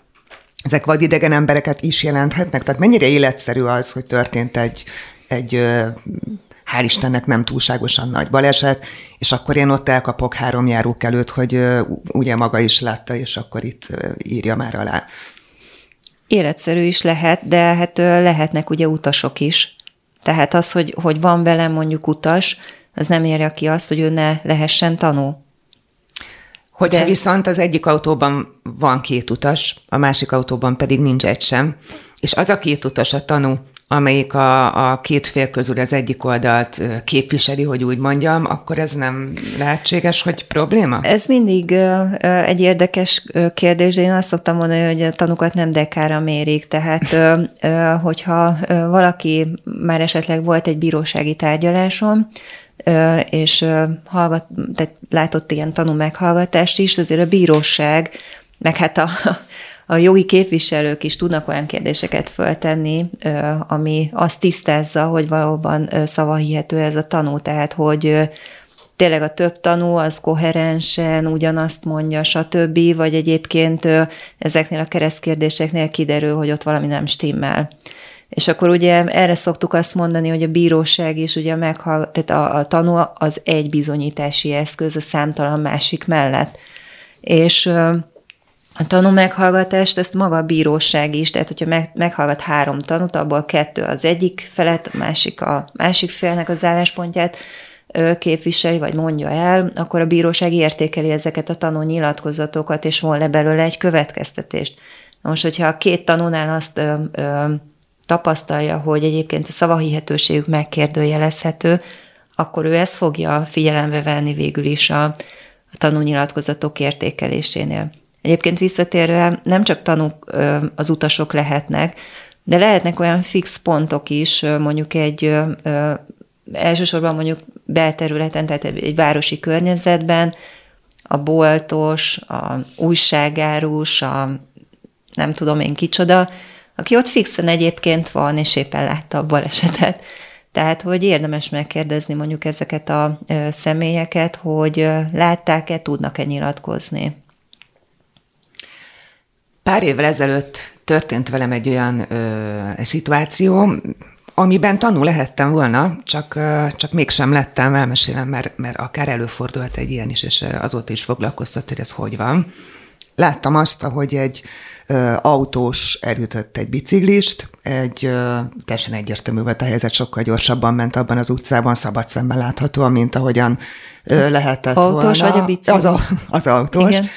A: Ezek vadidegen embereket is jelenthetnek? Tehát mennyire életszerű az, hogy történt egy, egy hál' Istennek nem túlságosan nagy baleset, és akkor én ott elkapok három járók előtt, hogy ugye maga is látta, és akkor itt írja már alá.
B: Életszerű is lehet, de hát lehetnek ugye utasok is. Tehát az, hogy, hogy van velem mondjuk utas, az nem érje ki azt, hogy ő ne lehessen tanul.
A: Hogyha De... viszont az egyik autóban van két utas, a másik autóban pedig nincs egy sem, és az a két utas a tanú, amelyik a, a két fél közül az egyik oldalt képviseli, hogy úgy mondjam, akkor ez nem lehetséges, hogy probléma?
B: Ez mindig egy érdekes kérdés, de én azt szoktam mondani, hogy a tanukat nem dekára mérik, tehát hogyha valaki már esetleg volt egy bírósági tárgyaláson, és hallgat, tehát látott ilyen tanú meghallgatást is, azért a bíróság, meg hát a, a jogi képviselők is tudnak olyan kérdéseket föltenni, ami azt tisztázza, hogy valóban szavahihető ez a tanú, tehát hogy tényleg a több tanú az koherensen ugyanazt mondja, stb., vagy egyébként ezeknél a keresztkérdéseknél kiderül, hogy ott valami nem stimmel. És akkor ugye erre szoktuk azt mondani, hogy a bíróság is ugye meghall, tehát a, a tanú az egy bizonyítási eszköz a számtalan másik mellett. És a tanú meghallgatást, ezt maga a bíróság is, tehát hogyha meg, meghallgat három tanút, abból kettő az egyik felet, a másik a másik félnek az álláspontját képviseli, vagy mondja el, akkor a bíróság értékeli ezeket a tanú nyilatkozatokat, és von le belőle egy következtetést. Most, hogyha a két tanúnál azt ö, ö, tapasztalja, hogy egyébként a szavahihetőségük megkérdőjelezhető, akkor ő ezt fogja figyelembe venni végül is a, a tanúnyilatkozatok értékelésénél. Egyébként visszatérve nem csak tanúk az utasok lehetnek, de lehetnek olyan fix pontok is, mondjuk egy elsősorban mondjuk belterületen, tehát egy városi környezetben, a boltos, a újságárus, a nem tudom én kicsoda, aki ott fixen egyébként van, és éppen látta a balesetet. Tehát, hogy érdemes megkérdezni mondjuk ezeket a személyeket, hogy látták-e, tudnak-e nyilatkozni.
A: Pár évvel ezelőtt történt velem egy olyan ö, szituáció, amiben tanul lehettem volna, csak, csak mégsem lettem, elmesélem, mert, mert akár előfordult egy ilyen is, és azóta is foglalkoztat, hogy ez hogy van. Láttam azt, hogy egy ö, autós elütött egy biciklist, egy ö, teljesen egyértelmű volt a helyzet, sokkal gyorsabban ment abban az utcában, szabad szemben láthatóan, mint ahogyan ö, lehetett
B: autós
A: volna.
B: vagy a biciklis?
A: Az, a, az autós. Igen.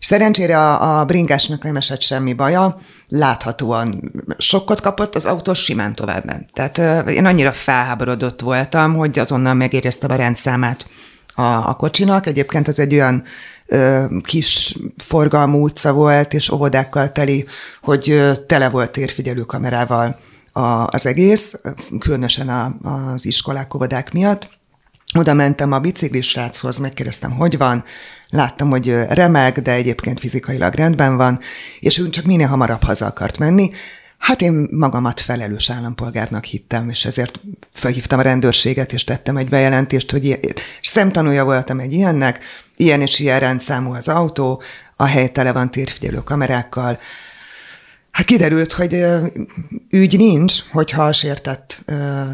A: És szerencsére a, a bringásnak nem esett semmi baja, láthatóan sokkot kapott, az autó simán tovább ment. Tehát én annyira felháborodott voltam, hogy azonnal megéreztem a rendszámát a, a kocsinak. Egyébként ez egy olyan ö, kis forgalmú utca volt, és óvodákkal teli, hogy ö, tele volt térfigyelő kamerával a, az egész, különösen a, az iskolák, óvodák miatt. Oda mentem a biciklis sráchoz, megkérdeztem, hogy van, láttam, hogy remeg, de egyébként fizikailag rendben van, és ő csak minél hamarabb haza akart menni. Hát én magamat felelős állampolgárnak hittem, és ezért felhívtam a rendőrséget, és tettem egy bejelentést, hogy ilyen, szemtanúja voltam egy ilyennek, ilyen és ilyen rendszámú az autó, a hely tele van térfigyelő kamerákkal, Hát kiderült, hogy ügy nincs, hogyha a sértett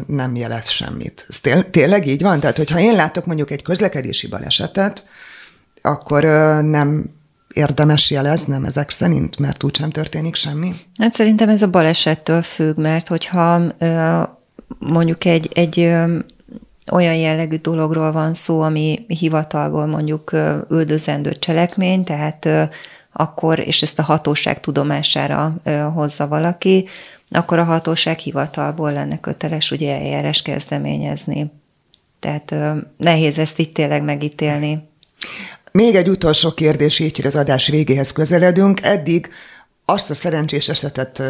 A: nem jelez semmit. Ez tényleg így van? Tehát, hogyha én látok mondjuk egy közlekedési balesetet, akkor nem érdemes jeleznem ezek szerint, mert úgysem történik semmi?
B: Hát szerintem ez a balesettől függ, mert hogyha mondjuk egy, egy olyan jellegű dologról van szó, ami hivatalból mondjuk üldözendő cselekmény, tehát akkor, és ezt a hatóság tudomására hozza valaki, akkor a hatóság hivatalból lenne köteles ugye eljárás kezdeményezni. Tehát nehéz ezt itt tényleg megítélni.
A: Még egy utolsó kérdés, így, hogy az adás végéhez közeledünk. Eddig azt a szerencsés esetet,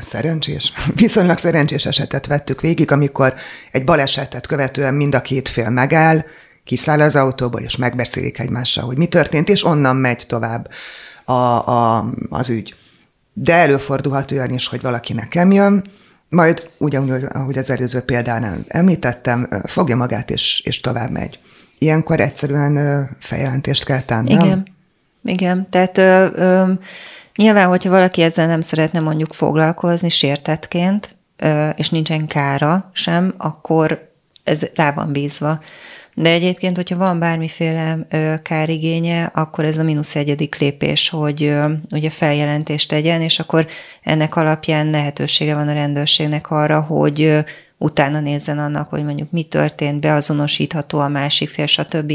A: szerencsés, (laughs) viszonylag szerencsés esetet vettük végig, amikor egy balesetet követően mind a két fél megáll, kiszáll az autóból, és megbeszélik egymással, hogy mi történt, és onnan megy tovább a, a, az ügy. De előfordulhat olyan is, hogy valaki nekem jön, majd ugyanúgy, ahogy az előző példánál említettem, fogja magát és, és tovább megy. Ilyenkor egyszerűen feljelentést kell tennem.
B: Igen, igen. Tehát ö, ö, nyilván, hogyha valaki ezzel nem szeretne mondjuk foglalkozni sértetként, ö, és nincsen kára sem, akkor ez rá van bízva. De egyébként, hogyha van bármiféle kárigénye, akkor ez a mínusz egyedik lépés, hogy ö, ugye feljelentést tegyen, és akkor ennek alapján lehetősége van a rendőrségnek arra, hogy utána nézzen annak, hogy mondjuk mi történt, beazonosítható a másik fél, stb.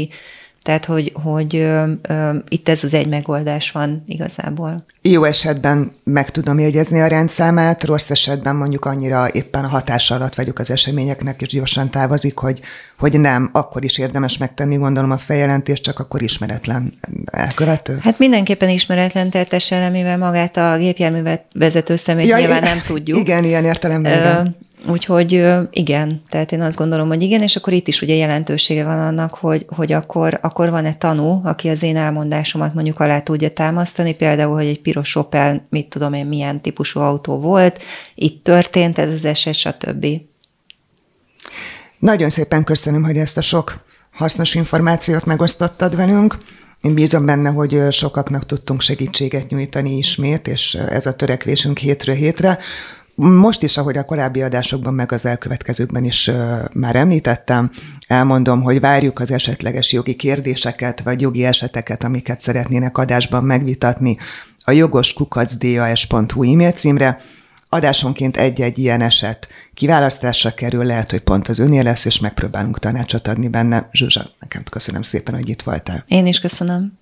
B: Tehát, hogy, hogy ö, ö, itt ez az egy megoldás van igazából.
A: Jó esetben meg tudom jegyezni a rendszámát, rossz esetben mondjuk annyira éppen a hatás alatt vagyok az eseményeknek, és gyorsan távozik, hogy, hogy nem, akkor is érdemes megtenni, gondolom a feljelentést, csak akkor ismeretlen elkövető.
B: Hát mindenképpen ismeretlen tettes mivel magát a gépjárművet vezető személyt ja, nyilván igen, nem tudjuk.
A: Igen, ilyen értelemben. Igen.
B: Úgyhogy igen, tehát én azt gondolom, hogy igen, és akkor itt is ugye jelentősége van annak, hogy, hogy akkor, akkor van-e tanú, aki az én elmondásomat mondjuk alá tudja támasztani, például, hogy egy piros Opel, mit tudom én, milyen típusú autó volt, itt történt ez az eset, stb.
A: Nagyon szépen köszönöm, hogy ezt a sok hasznos információt megosztottad velünk. Én bízom benne, hogy sokaknak tudtunk segítséget nyújtani ismét, és ez a törekvésünk hétről hétre. Most is, ahogy a korábbi adásokban, meg az elkövetkezőkben is már említettem, elmondom, hogy várjuk az esetleges jogi kérdéseket, vagy jogi eseteket, amiket szeretnének adásban megvitatni a jogos kukacdas.hu e-mail címre. Adásonként egy-egy ilyen eset kiválasztásra kerül, lehet, hogy pont az önél lesz, és megpróbálunk tanácsot adni benne. Zsuzsa, nekem köszönöm szépen, hogy itt voltál.
B: Én is köszönöm.